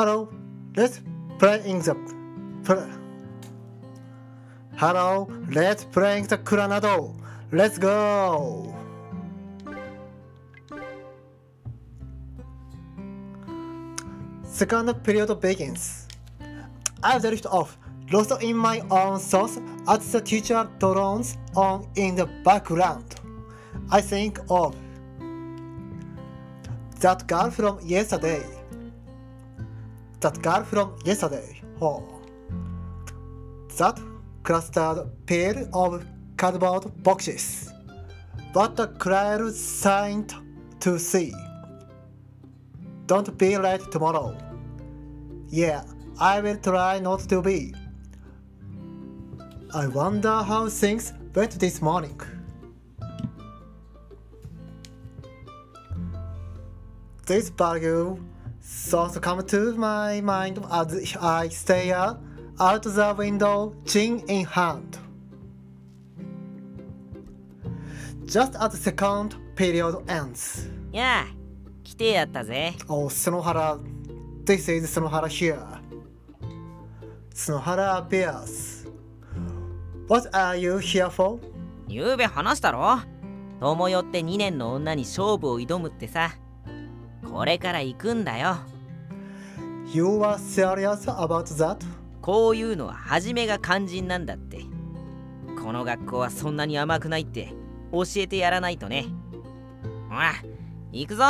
Hello, let's play in the. Pl- Hello, let's play in the Coronado. Let's go. Second period begins. I drift off, lost in my own thoughts as the teacher drones on in the background. I think of that girl from yesterday. That girl from yesterday. Oh. That clustered pair of cardboard boxes. What a cruel sight to see. Don't be late tomorrow. Yeah, I will try not to be. I wonder how things went this morning. This value thoughts come to my mind as I stare out the window, chin in hand. Just as the second period ends. やあ来てやったぜ Oh, Sonohara. This is Sonohara here. Sonohara appears. What are you here for? ゆうべ話したろ友よって2年の女に勝負を挑むってさこれから行くんだよ You are serious about that? こういうのは初めが肝心なんだってこの学校はそんなに甘くないって教えてやらないとねほら行くぞ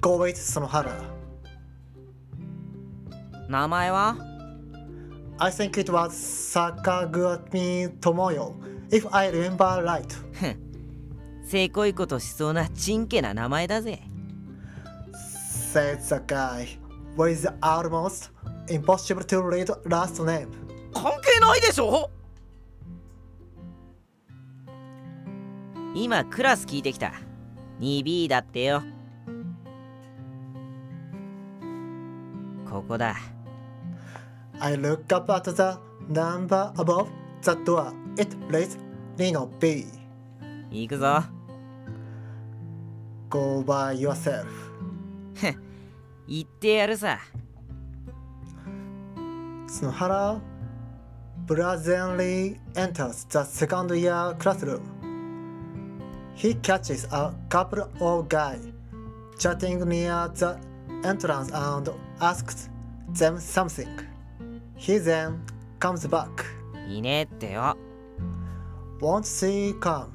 Go with Sonohara. 名前は I think it was Sakagami Tomoyo, if I remember right. せこいことしそうなちんけな名前だぜ Said the guy with the almost impossible to read last name. 関係ないでしょ今クラス聞いてきた 2B だってよここだ I look up at the number above the door. It reads Reno B. 行くぞ Go by yourself. 行ってやるさ Tsunohara brazenly enters the second year classroom. He catches a couple of guys chatting near the entrance and asks them something. He then comes back. いねえってよ Won't she come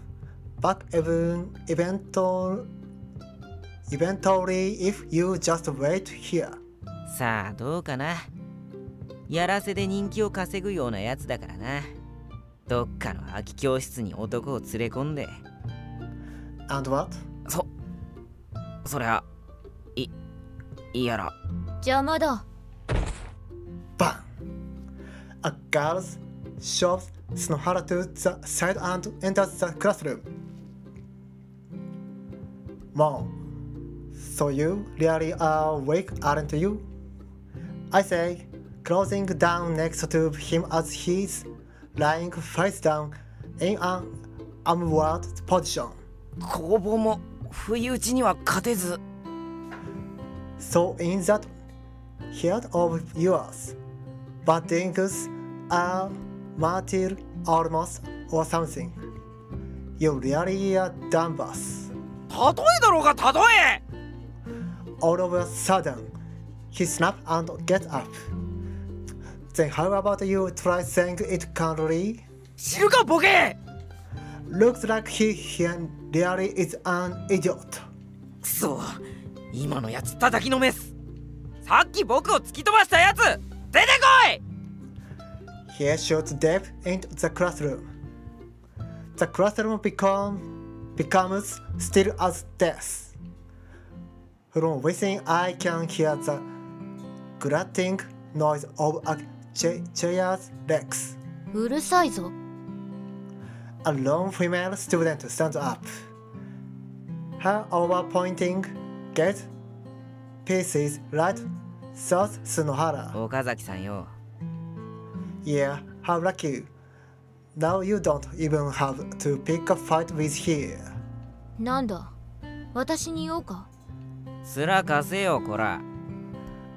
back even eventually, eventually if you just wait here? さあどうかなやらせで人気を稼ぐようなやつだからなどっかの空き教室に男を連れ込んで And what? そそりゃいいやら邪魔だ Bang! A girl shoves Snohara to the side and enters the classroom. Mom, so you really are awake, aren't you? I say, closing down next to him as he's lying face down in an upward position. 工房も不意打ちには勝てず So in that head of yours, things are material almost or something. You really are dumb boss. 例えだろうが例え All of a sudden, he snapped and get up. Then how about you try saying it calmly? 知るかボケ Looks like he, he really is an idiot. くそ今のやつ叩きのめすさっき僕を突き飛ばしたやつ出てこい He shoots Dave into the classroom. The classroom become, becomes still as death. From within, I can hear the grating noise of a cha- chair's legs. うるさいぞ A lone female student stands up. Her over-pointing gaze pieces right south Sunohara. 岡崎さんよ Yeah, how lucky. Now you don't even have to pick a fight with here. なんだ私に言おうか 面貸せよこら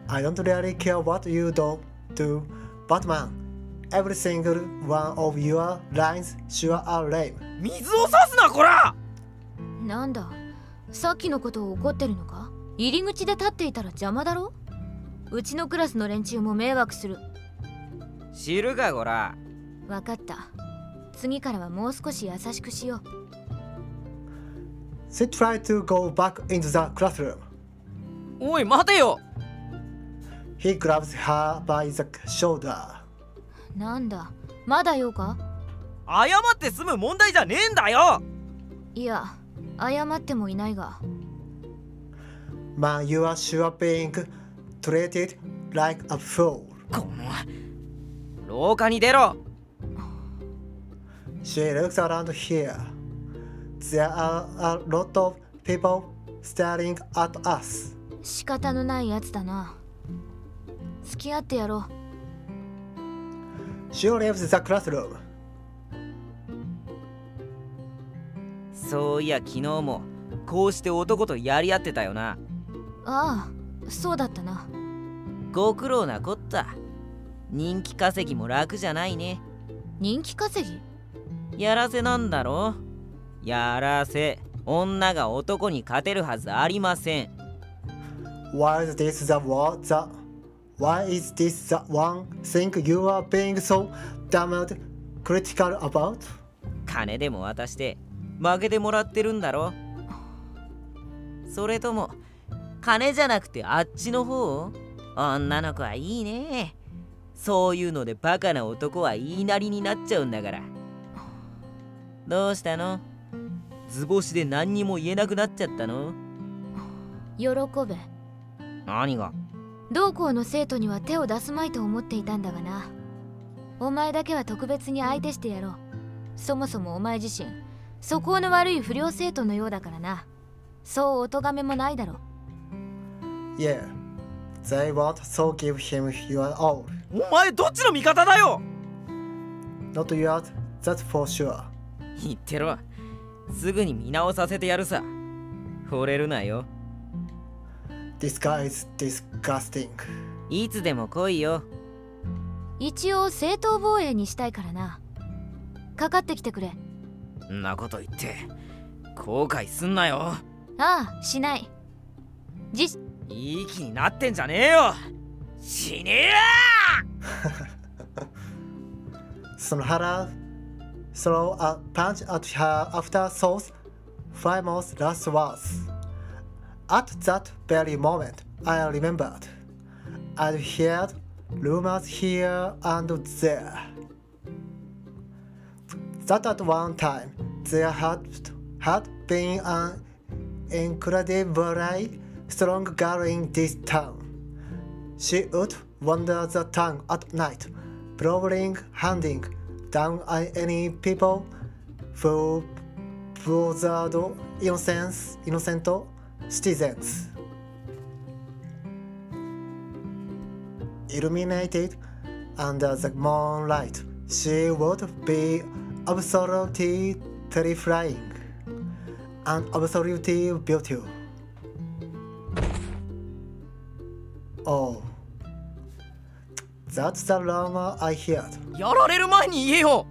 I don't really care what you don't do, but man, every single one of your lines sure are lame. 水を差すなこらなんださっきのことを怒ってるのか入り口で立っていたら邪魔だろうちのクラスの連中も迷惑する知るかこらわかった次からはもう少し優しくしよう She tried to go back into the classroom. おい待てよ He grabs her by the shoulder. なんだまだ用か謝って済む問題じゃねえんだよいや謝ってもいないが Man, you are sure being treated like a fool. この廊下に出ろ She looks around here. There are a lot of people staring at us. 仕方のないやつだな。付き合ってやろう。She leaves the classroom. そういや昨日もこうして男とやり合ってたよな。ああそうだったな。ご苦労なこった。人気稼ぎも楽じゃないね。人気稼ぎ？やらせなんだろやらせ。女が男に勝てるはずありません Why is this the one the Why is this the one thing you are being so damned critical about? 金でも渡して負けてもらってるんだろ？それとも金じゃなくてあっちの方？女の子はいいね。そういうのでバカな男は言いなりになっちゃうんだから。どうしたの？図星で何にも言えなくなっちゃったの？喜べ何が？同校の生徒には手を出すまいと思っていたんだがな。お前だけは特別に相手してやろう。そもそもお前自身素行の悪い不良生徒のようだからな。そうお咎めもないだろう。Yeah. They won't so give him your all. お前どっちの味方だよ！Not yours, that's for sure. 言ってろ。すぐに見直させてやるさ。惚れるなよ Disguise disgusting. いつでも来いよ。一応正当防衛にしたいからな。かかってきてくれ。んなこと言って。後悔すんなよ。ああしない。じいい気になってんじゃねえよ。死ねえ その腹 throw a punch at her after sauce five months last words. At that very moment, I remembered. I'd heard rumors here and there. That at one time there had, had been an incredibly strong girl in this town. She would wander the town at night, prowling, hunting down any people who bothered innocence, innocent citizens. Illuminated under the moonlight, she would be absolutely terrifying and absolutely beautiful. Oh, that's the rumor I heard. やられる前に言えよ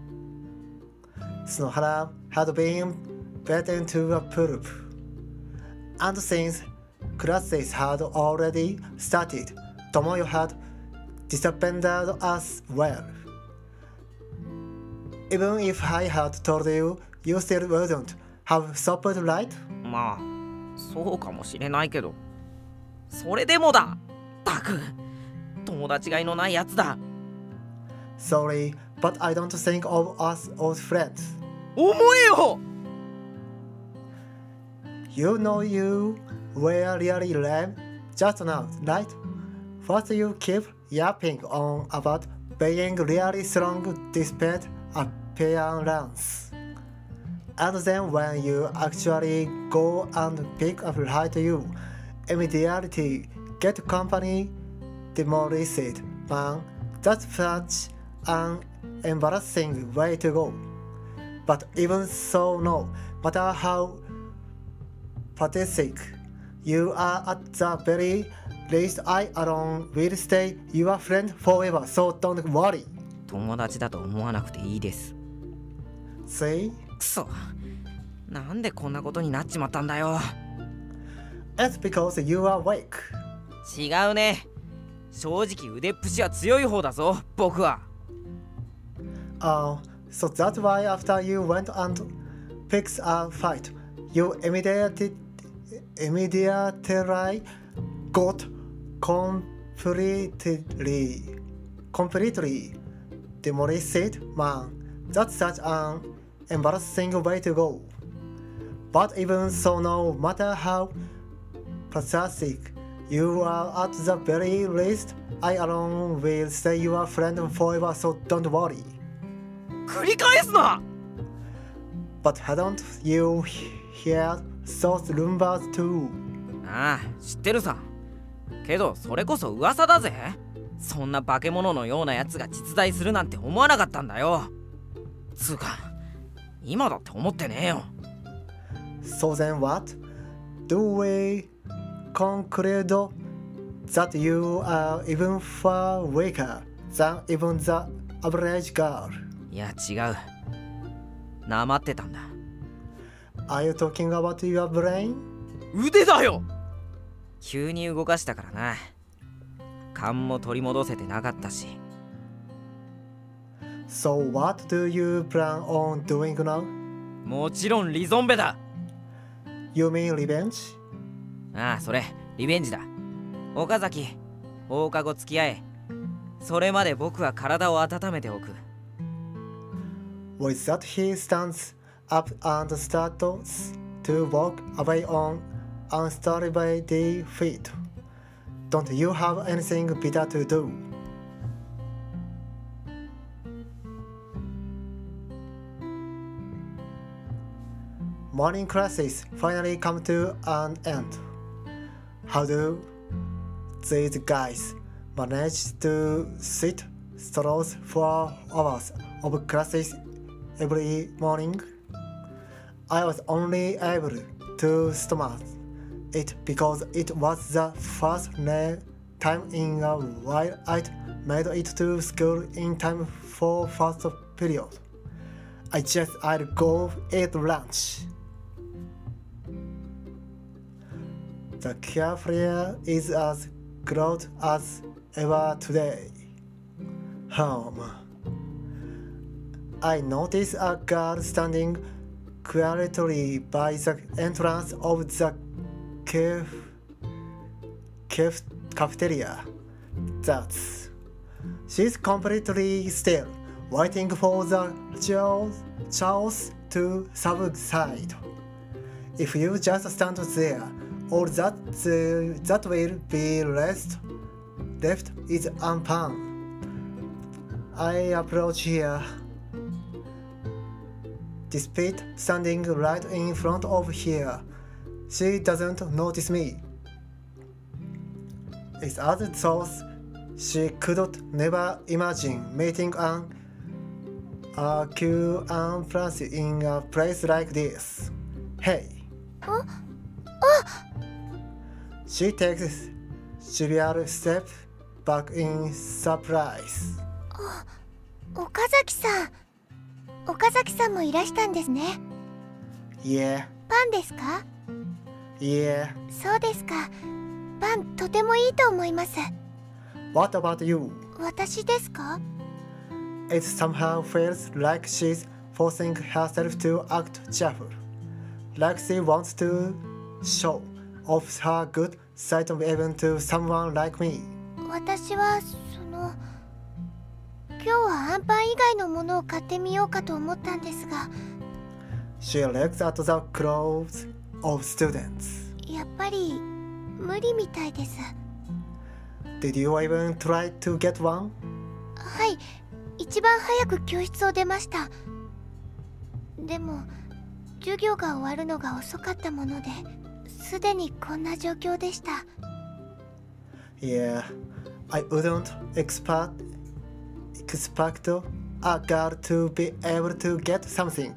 Snohara had been beaten to a pulp. And since classes had already started, Tomoyo had disbanded as well. Even if I had told you, you still wouldn't have stopped, right? まあそうかもしれないけどそれでもだたく友達がいのないやつだ Sorry, but I don't think of us old friends. 思えよ You know you were really lame just now, right? First you keep yapping on about being really strong despite appearance. And then when you actually go and pick up right you immediately get company demolished. Man, that's such an embarrassing way to go. But even so no matter how pathetic You are at the very least I alone will stay your friend forever, so don't worry. 友達だと思わなくていいです See? くそなんでこんなことになっちまったんだよ It's because you are weak. 違うね正直腕っぷしは強い方だぞ僕は Oh, so that's why after you went and picked a fight, you immediately immediately got completely completely demolished man. That's such an embarrassing way to go. But even so no matter how pathetic you are at the very least, I alone will stay your friend forever so don't worry. 繰り返すな But hadn't you heard ソースルンバーああ知ってるさ。けどそれこそ噂だぜ。そんな化け物のようなやつが実在するなんて思わなかったんだよ。つうか今だって思ってねえよ。So what? Do we conclude that you are even far weaker than even the average girl? いや違う。黙ってたんだ。Are you talking about your brain? 腕だよ急に動かしたからな勘も取り戻せてなかったし So what do you plan on doing now? もちろんリゾンベだ You mean revenge? ああそれリベンジだ岡崎放課後付き合えそれまで僕は体を温めておく With that he stands up and starts to walk away on unsteady feet. Don't you have anything better to do? Morning classes finally come to an end. How do these guys manage to sit through four hours of classes every morning? I was only able to stomach it because it was the first time in a while I'd made it to school in time for first period. I just I'd go eat lunch. The cafeteria is as crowded as ever today. Home. I noticed a girl standing quietly by the entrance of the caf- caf- cafeteria. That's. She's completely still, waiting for the chaos, to subside. If you just stand there, all that uh, that will be left left is unpanned. I approach here despite standing right in front of her. She doesn't notice me. It's other thoughts she could never imagine meeting an and Francis in a place like this. Hey. Uh, uh. She takes several steps back in surprise. Oh, Okazaki-san. 岡崎さんもいらしたんですね Yeah, パンですか yeah. そうですかパンとてもいいと思います What about you? 私ですか It somehow feels like she's forcing herself to act cheerful, like she wants to show off her good side of even to someone like me. 私はその今日はアンパン以外のものを買ってみようかと思ったんですが。She looks at the clothes of students. やっぱり無理みたいです。Did you even try to get one? はい。一番早く教室を出ました。でも授業が終わるのが遅かったものですでにこんな状況でした。Yeah, I wouldn't expect expect a girl to be able to get something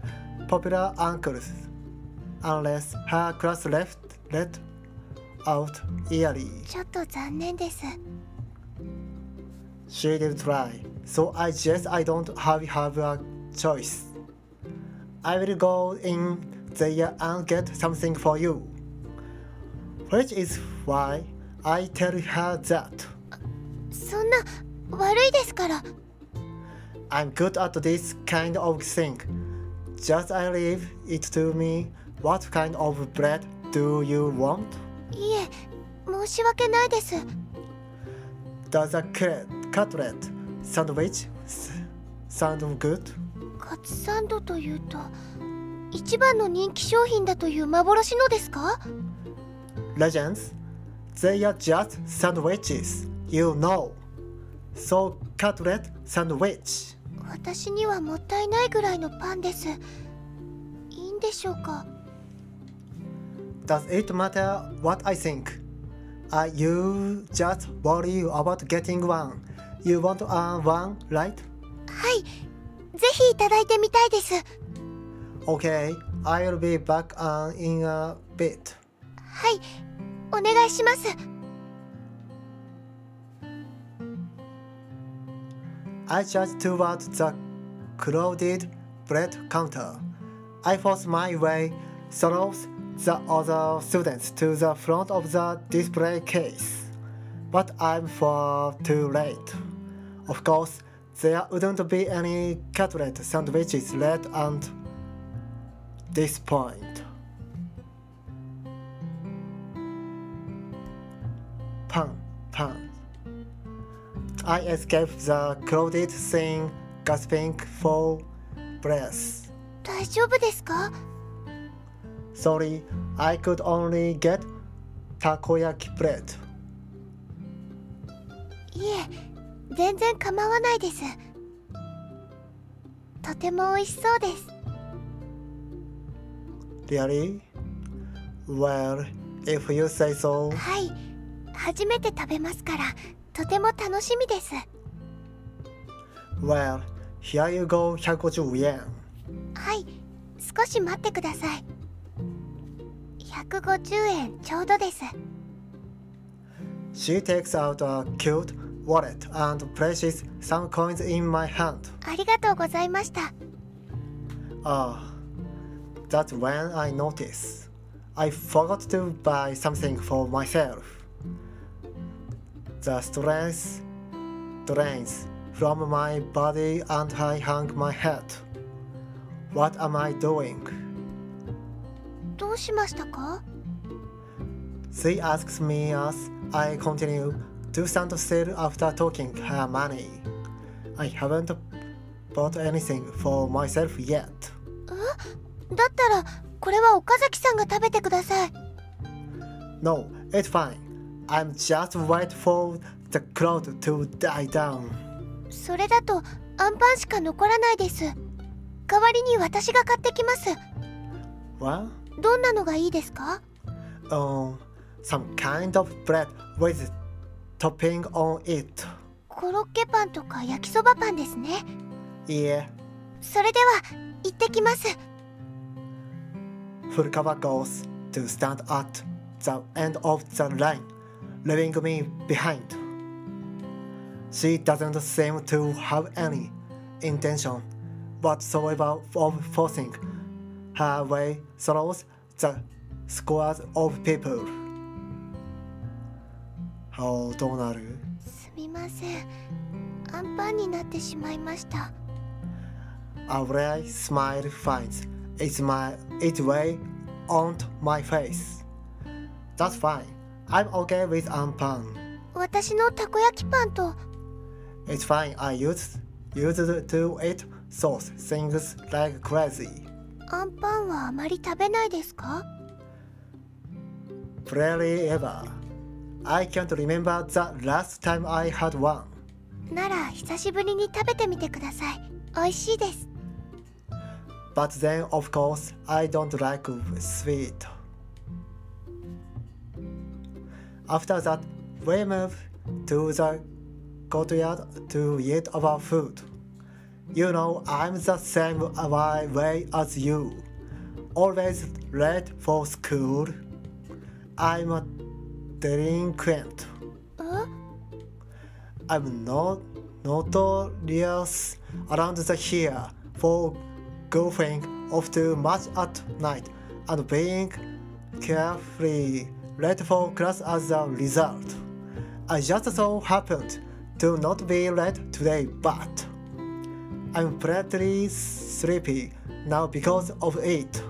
popular uncles unless her class left let out early. ちょっと残念です She will try, so I guess I don't have, have a choice. I will go in there and get something for you. Which is why I tell her that そんな悪いですから I'm good at this kind of thing. Just I leave it to me. What kind of bread do you want? いえ申し訳ないです Does a cutlet cutlet sandwich sound good? カツサンドというと一番の人気商品だという幻のですか Legends? They are just sandwiches, you know. So cutlet sandwich. 私にはもったいないぐらいのパンですいいんでしょうか Does it matter what I think? Are you just worry about getting one? You want earn one, right? はいぜひいただいてみたいです Okay, I'll be back on in a bit. はいお願いします I just toward the crowded bread counter. I force my way through the other students to the front of the display case. But I'm far too late. Of course, there wouldn't be any cutlet sandwiches left at this point. Pan, pan. I escaped the crowded scene, gasping for breath. 大丈夫ですか Sorry, I could only get takoyaki bread. いえ全然構わないですとても美味しそうです Really? Well, if you say so. はい初めて食べますからとても楽しみです Well, here you go 150 yen. はい少し待ってください150円ちょうどです She takes out a cute wallet and places some coins in my hand. ありがとうございました Ah, that's when I notice. I forgot to buy something for myself. The stress drains from my body and I hang my head. What am I doing? どうしましたか She asks me as I continue to stand still after talking her money. I haven't bought anything for myself yet. だったらこれは岡崎さんが食べてください No, it's fine. I'm just wait for the crowd to die down. それだとアンパンしか残らないです代わりに私が買ってきます What? どんなのがいいですか Um, some kind of bread with topping on it. コロッケパンとか焼きそばパンですね Yeah, それでは行ってきます Furukawa goes to stand at the end of the line, leaving me behind. She doesn't seem to have any intention whatsoever of forcing her way through the squads of people. おどうなるすみませんアンパンになってしまいました A rare smile finds its, my, its way onto my face. That's fine. I'm okay with Ampan. 私のたこ焼きパンと It's fine. I used, used to eat sauce things like crazy. アンパンはあまり食べないですか Rarely ever. I can't remember the last time I had one. なら久しぶりに食べてみてください美味しいです But then, of course, I don't like sweet. After that, we move to the courtyard to eat our food. You know, I'm the same way as you. Always late for school. I'm a delinquent. I'm not notorious around the here for goofing off too much at night and being carefree late for class as a result. I just so happened to not be late today, but I'm pretty sleepy now because of it.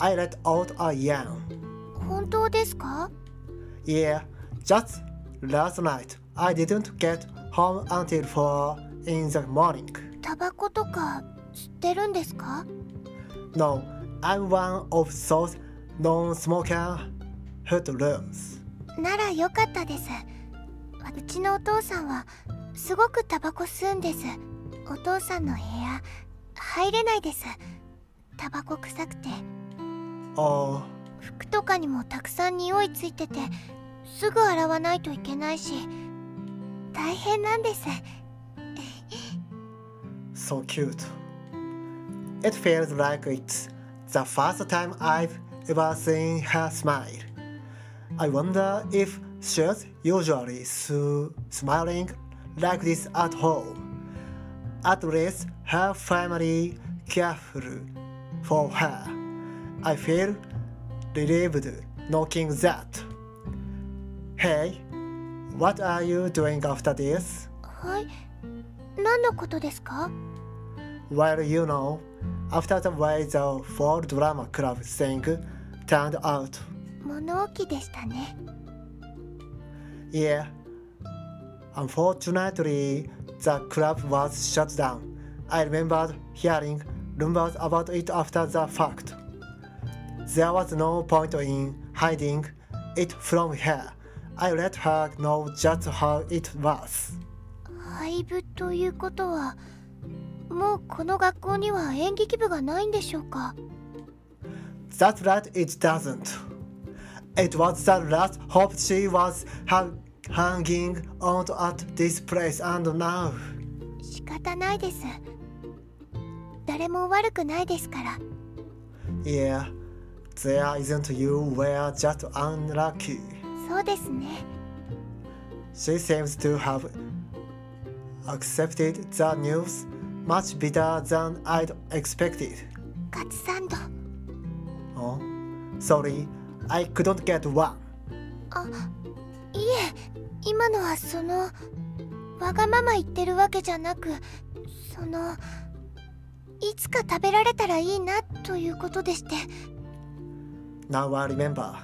I let out a yawn. 本当ですか Yeah, just last night I didn't get home until 4 in the morning. タバコとか吸ってるんですか No, I'm one of those non-smoker hoodlums. ならよかったです。うちのお父さんはすごくタバコ吸うんです。お父さんの部屋入れないです。タバコ臭くて。Oh, 服とかにもたくさん匂いついててすぐ洗わないといけないし。大変なんです。So cute. It feels like it's the first time I've ever seen her smile. I wonder if she's usually so smiling like this at home. At least her family careful for her. I feel relieved knowing that. Hey, what are you doing after this? はい何のことですか Well, you know, after the way the fall drama club thing turned out, 物置でしたね yeah. Unfortunately, the club was shut down. I remembered hearing rumors about it after the fact. There was no point in hiding it from her. I let her know just how it was. 廃部ということはもうこの学校には演劇部がないんでしょうか That's right, it doesn't. It was the last hope she was ha- hanging on to at this place, and now. 仕方ないです誰も悪くないですから Yeah, there isn't you were just unlucky. そうですね She seems to have accepted the news much better than I'd expected. カツサンド Oh, sorry, I couldn't get one. いえ今のはそのわがまま言ってるわけじゃなくそのいつか食べられたらいいなということでして Now I remember.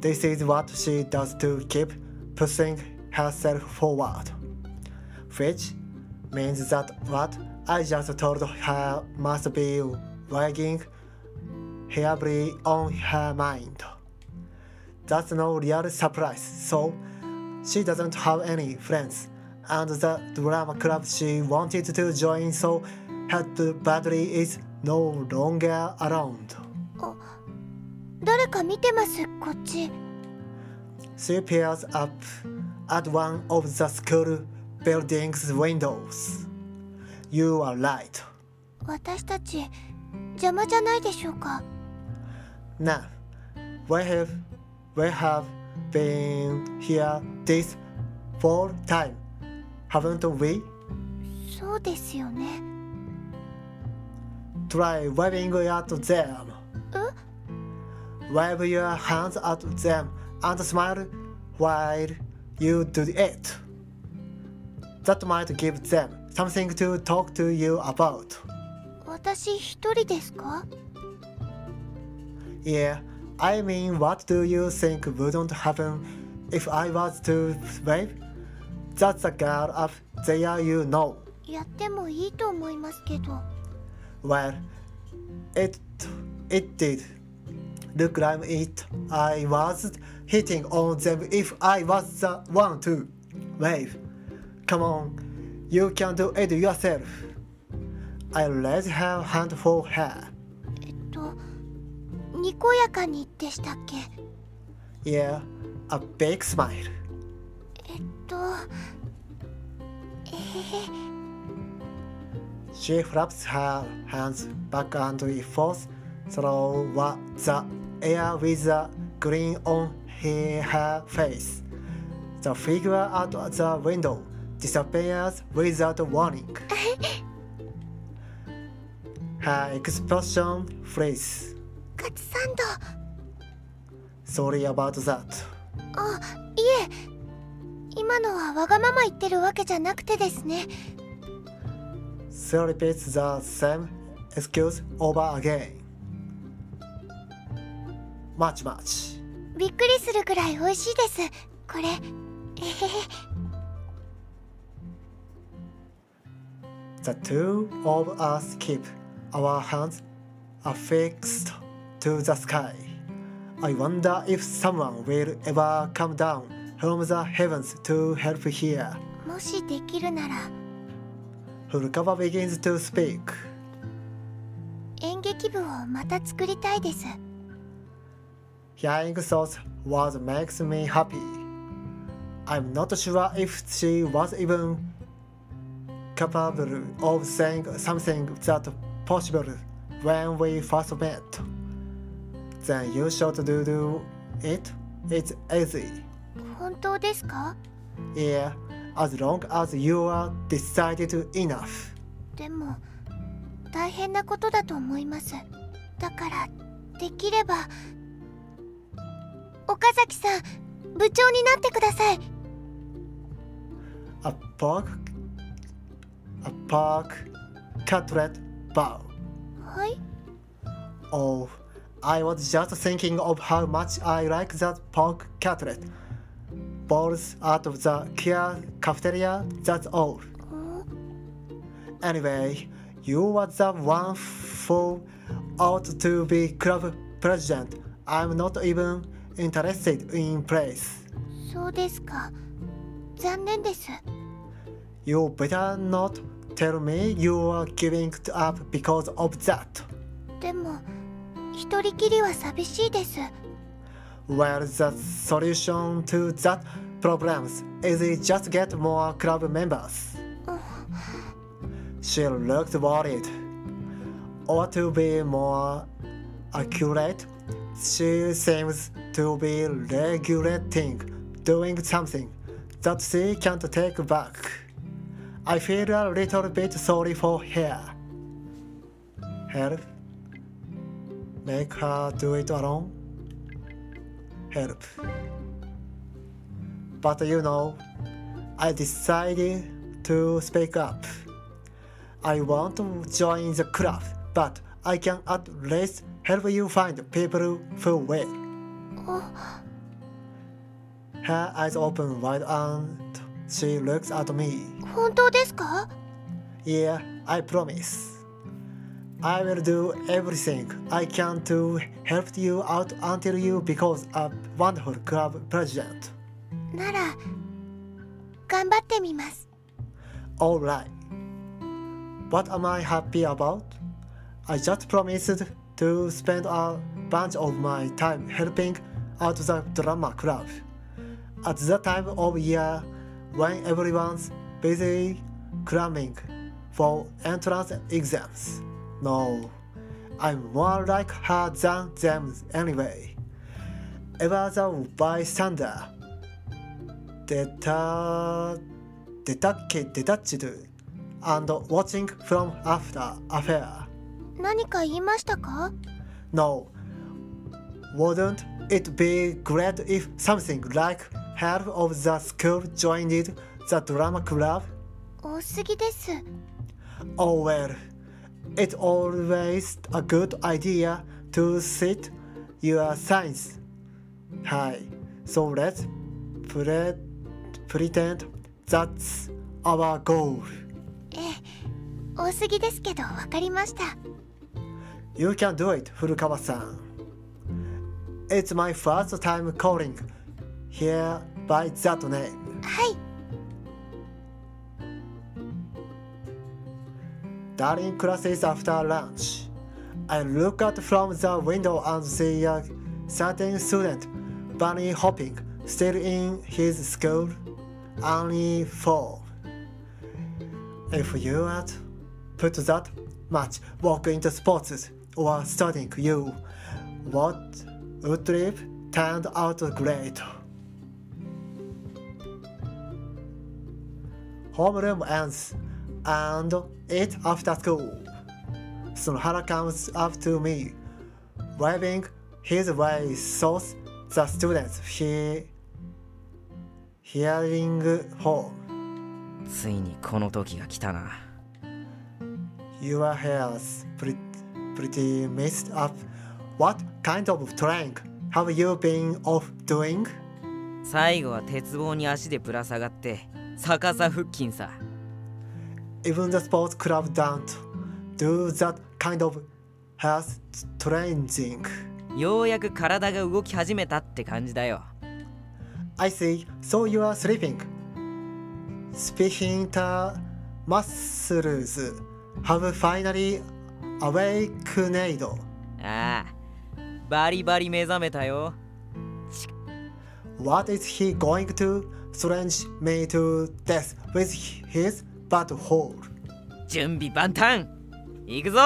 This is what she does to keep pushing herself forward. Which means that what I just told her must be weighing heavily on her mind. That's no real surprise, so she doesn't have any friends, and the drama club she wanted to join so had badly is no longer around. 誰か見てますこっち She peers up at one of the school building's windows. You are right. 私たち邪魔じゃないでしょうか Now, we have we have been here this full time, haven't we? そうですよね Try waving at them. Wave your hands at them and smile while you do it. That might give them something to talk to you about. 私一人ですか Yeah, I mean, what do you think wouldn't happen if I was to wave? That's a girl up there you know. やってもいいと思いますけど Well, it it did look like it. I was hitting on them if I was the one to wave. Come on, you can do it yourself. I raised her hand for her. えっと にこやかにでしたっけ Yeah, a big smile. えっとえへ She flaps her hands back and forth through the air with a grin on he, her face. The figure at the window disappears without warning. her expression freezes. カツサンド Sorry about that. あいえ今のはわがまま言ってるわけじゃなくてですね She repeats the same excuse over again. Much, much. びっくりするくらい美味しいですこれえへへ The two of us keep our hands affixed to the sky. I wonder if someone will ever come down from the heavens to help here. もしできるなら Furukawa begins to speak. 演劇部をまた作りたいです Hearing thoughts what makes me happy. I'm not sure if she was even capable of saying something that possible when we first met. Then you should do, it. It's easy. 本当ですか Yeah, as long as you are decided enough. でも大変なことだと思いますだからできれば岡崎さん部長になってください A pork, a pork cutlet bow. はい Oh, I was just thinking of how much I like that pork cutlet. Balls out of the Kia cafeteria, that's all. Anyway, you were the one who ought to be club president. I'm not even interested in place. そうですか残念です You better not tell me you are giving up because of that. でも 一人きりは寂しいです Well, the solution to that problem is just get more club members. She looked worried. Or to be more accurate, she seems to be regulating doing something that she can't take back. I feel a little bit sorry for her. Help? Make her do it alone? help. But you know, I decided to speak up. I want to join the club, but I can at least help you find people who will. Her eyes open wide and she looks at me. 本当ですか Yeah, I promise. I will do everything I can to help you out until you become a wonderful club president. なら頑張ってみます Alright. What am I happy about? I just promised to spend a bunch of my time helping out the drama club. At the time of year when everyone's busy cramming for entrance exams. No, I'm more like her than them anyway. Ever the bystander. Deta- detach- detached and watching from after affair. 何か言いましたか No, wouldn't it be great if something like half of the school joined the drama club? 多すぎです Oh well, It's always a good idea to sit your signs. Hi, so let's pre- pretend that's our goal. ええ多すぎですけど分かりました You can do it, Furukawa-san. It's my first time calling here by that name. はい During classes after lunch, I look out from the window and see a certain student bunny hopping still in his school, only four. If you had put that much work into sports or studying, you what would live turned out great. Homeroom ends, and it's after school. Sunohara comes up to me, waving his way so the students he hearing home. ついにこの時が来たな Your hair's pretty, pretty messed up. What kind of training have you been off doing? 最後は鉄棒に足でぶら下がって逆さ腹筋さ Even the sports club don't do that kind of hair training. ようやく体が動き始めたって感じだよ I see. So you are sleeping. Sphincter muscles have finally awakened. ああバリバリ目覚めたよ What is he going to strange me to death with his butthole? 準備万端行くぞ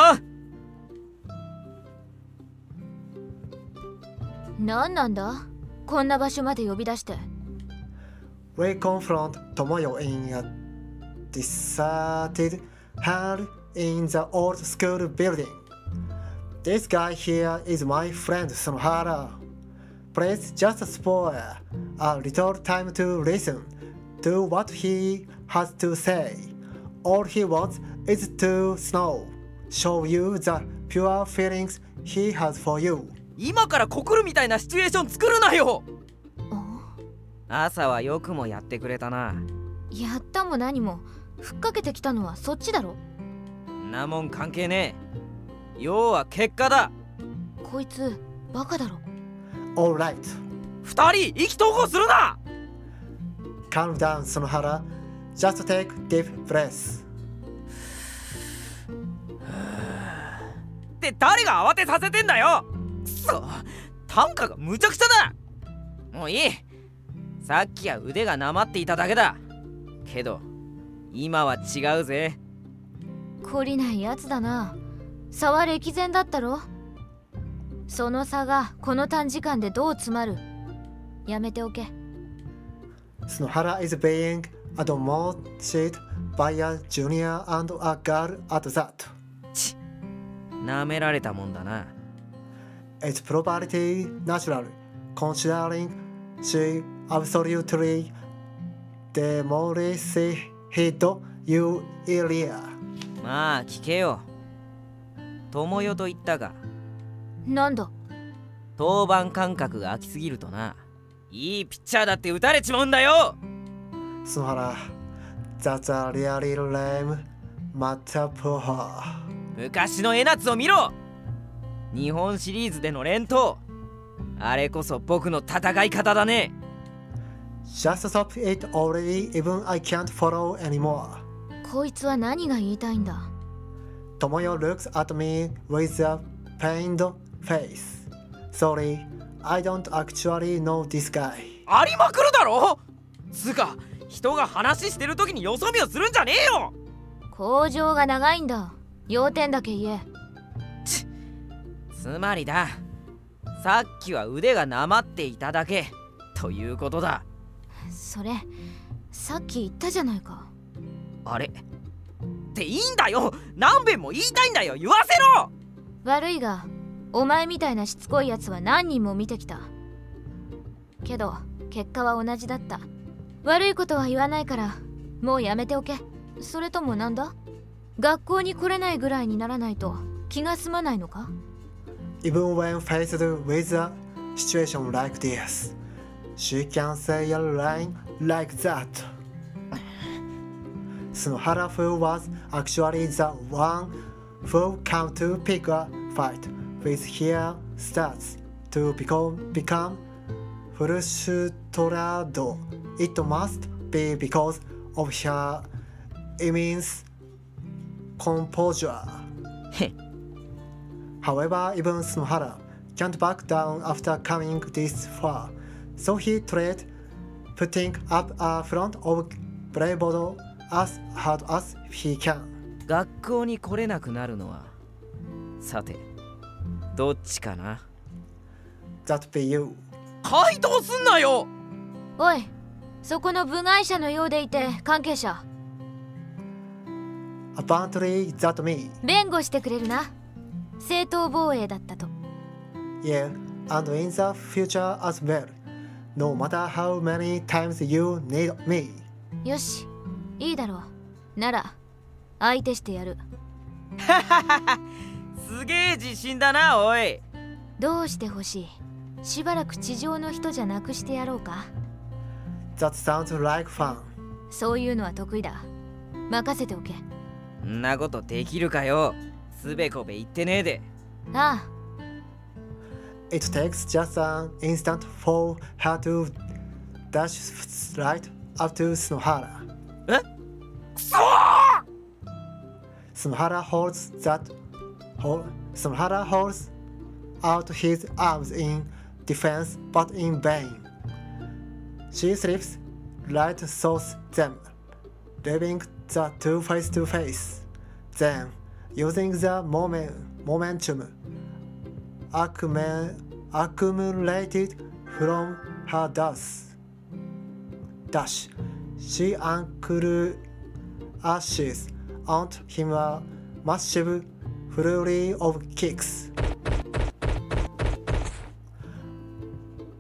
何なんだこんな場所まで呼び出して We confront Tomoyo in a deserted hall in the old school building. This guy here is my friend Sonohara. Please just spare a little time to listen to what he has to say. All he wants is to snow, show you the pure feelings he has for you. 今から告るみたいなシチュエーション作るなよ！朝はよくもやってくれたな。やったも何も。ふっかけてきたのはそっちだろ？んなもん関係ねえ。要は結果だ。こいつバカだろ。Alright. 二人意気投合するな！Calm down, Sonohara. Just take deep breaths. って誰が慌てさせてんだよ。くそ短歌がむちゃくちゃだ。もういい。さっきは腕がなまっていただけだ。けど今は違うぜ。懲りないやつだな。差は歴然だったろ。その差がこの短時間でどう詰まる。やめておけ。Snohara is being アドモーチッバイアジュニアアンドアガルアドザット。チッ。なめられたもんだな。Its probability natural considering she absolutely demolished you earlier. まあ聞けよ。友よと言ったが。なんだ？当番感覚が空きすぎるとな。いいピッチャーだって打たれちまうんだよ。Snohara, that's a really lame metaphor. 昔の江夏を見ろ日本シリーズでの連投あれこそ僕の戦い方だね Just stop it already, even I can't follow anymore. こいつは何が言いたいんだ Tomoyo looks at me with a pained face. Sorry, I don't actually know this guy. ありまくるだろつうか人が話してる時によそ見をするんじゃねえよ。工場が長いんだ。要点だけ言え。つまりだ。さっきは腕がなまっていただけ。ということだ。それさっき言ったじゃないか。あれ？っていいんだよ。何遍も言いたいんだよ。言わせろ。悪いがお前みたいなしつこいやつは何人も見てきた。けど結果は同じだった悪いことは言わないからもうやめておけそれともなんだ学校に来れないぐらいにならないと気が済まないのか Even when faced with a situation like this, she can say a line like that. Snohara, who was actually the one who came to pick a fight with her, starts to become, become frustrated. It must be because of her immense composure. However, even Snohara can't back down after coming this far, so he tried putting up a front of bravado as hard as he can. 学校に来れなくなるのはさてどっちかな That be you. 回答すんなよおいそこの部外者のようでいて関係者。Apparently, that me. 弁護してくれるな。正当防衛だったと。Yeah, and in the future as well. No matter how many times you need me. よし。いいだろう。なら相手してやる。すげえ自信だなおい。どうしてほしい。しばらく地上の人じゃなくしてやろうか That sounds like fun. そういうのは得意だ任せておけんなことできるかよすべこべ言ってねえであ It takes just an instant for her to dash right up to Snohara. えくそ Snohara holds that Snohara holds out his arms in defense but in vain. She slips right through them, leaving the two face to face. Then, using the moment, momentum accumu- accumulated from her dash, dash she unclashes onto him a massive flurry of kicks.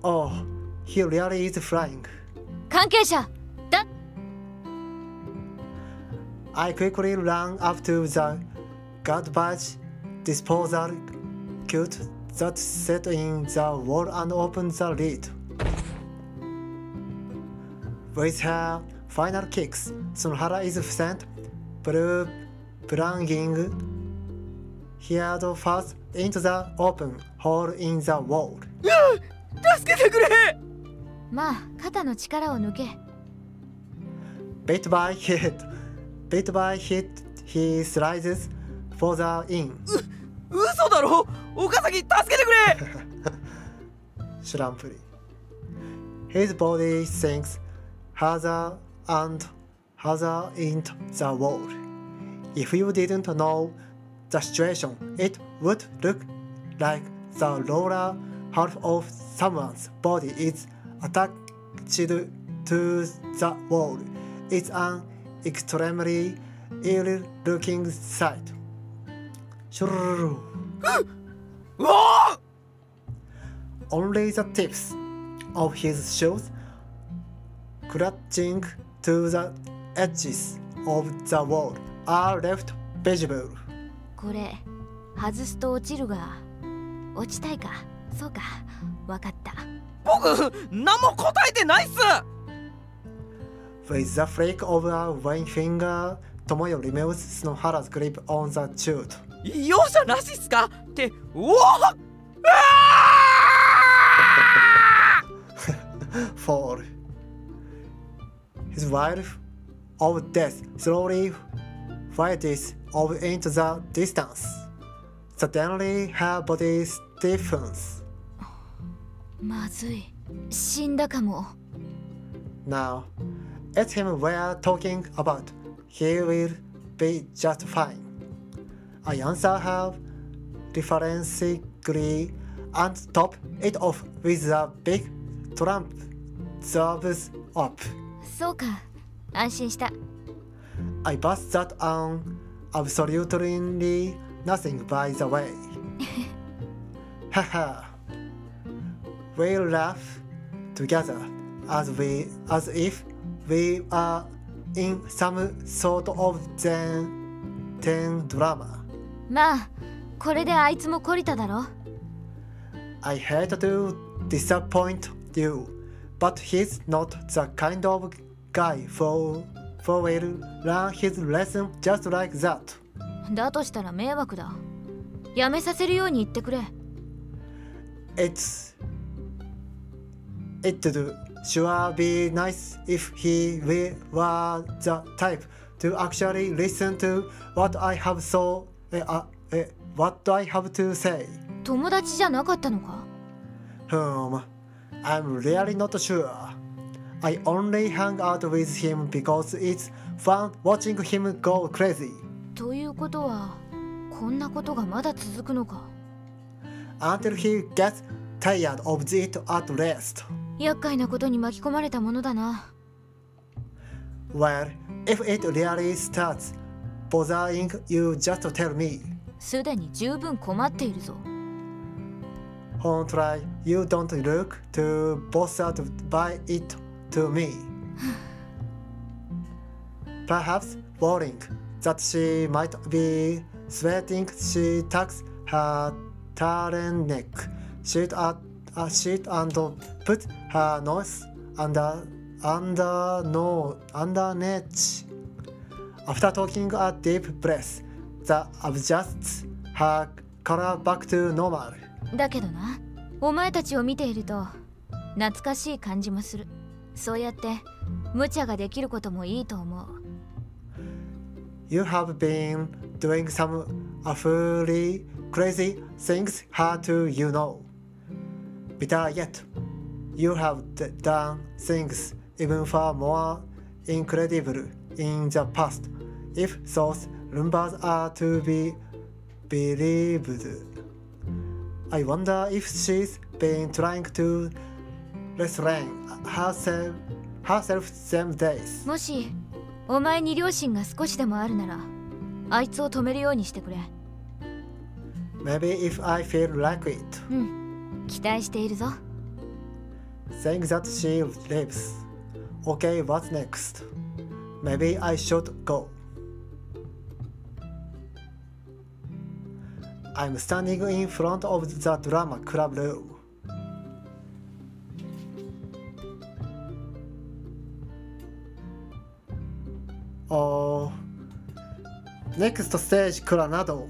Oh, he really is flying. 関係者だ I quickly ran up to the garbage disposal chute that set in the wall and opened the lid. With her final kicks, Sunhara is sent blue plunging head first into the open hole in the wall. 助けてくれ まあ肩の力を抜け Bit by hit, bit by hit, he slides further in. 嘘だろ岡崎助けてくれ Shramply. His body sinks harder and harder into the wall. If you didn't know the situation, it would look like the lower half of someone's body is attached to the wall. It's an extremely ill-looking sight. Shurru. うわ Only the tips of his shoes clutching to the edges of the wall are left visible. これ外すと落ちるが落ちたいかそうかわかった僕何も答えてないっす With the flick of a wing finger, Tomoyo removes Snohara's grip on the chute. 容赦なしっすかってうおあ Fall. His wife of death slowly fades off into the distance. Suddenly, her body stiffens. まずい死んだかも Now, ask him we're talking about. He will be just fine. I answer her deferentially and top it off with a big trump serves up. そうか安心した I bust that on absolutely nothing by the way. Haha. We'll laugh together as we as if we are in some sort of zen ten drama. まあこれであいつも懲りただろ I hate to disappoint you, but he's not the kind of guy for for will learn his lesson just like that. だとしたら迷惑だやめさせるように言ってくれ It's it'd sure be nice if he we- were the type to actually listen to what I have so eh, uh, eh, what I have to say. 友達じゃなかったのか Hmm, I'm really not sure. I only hang out with him because it's fun watching him go crazy. ということはこんなことがまだ続くのか Until he gets tired of it at last. 厄介なことに巻き込まれたものだな Well, if it really starts bothering you, just tell me. すでに十分困っているぞ Honestly, you don't look too bothered by it to me. Perhaps worrying that she might be sweating, she tucks her turtleneck sheet, at, uh, sheet and put her nose under under no underneath. After taking a deep breath, that adjusts her color back to normal. だけどなお前たちを見ていると懐かしい感じもするそうやって無茶ができることもいいと思う You have been doing some awfully crazy things hard to you know. Better yet, you have done things even far more incredible in the past. If those rumors are to be believed, I wonder if she's been trying to restrain herself, herself them days. もしお前に両親が少しでもあるならあいつを止めるようにしてくれ Maybe if I feel like it. うん期待しているぞ saying that she lives. Okay, what's next? Maybe I should go. I'm standing in front of the drama club room. Oh, next stage, Coronado.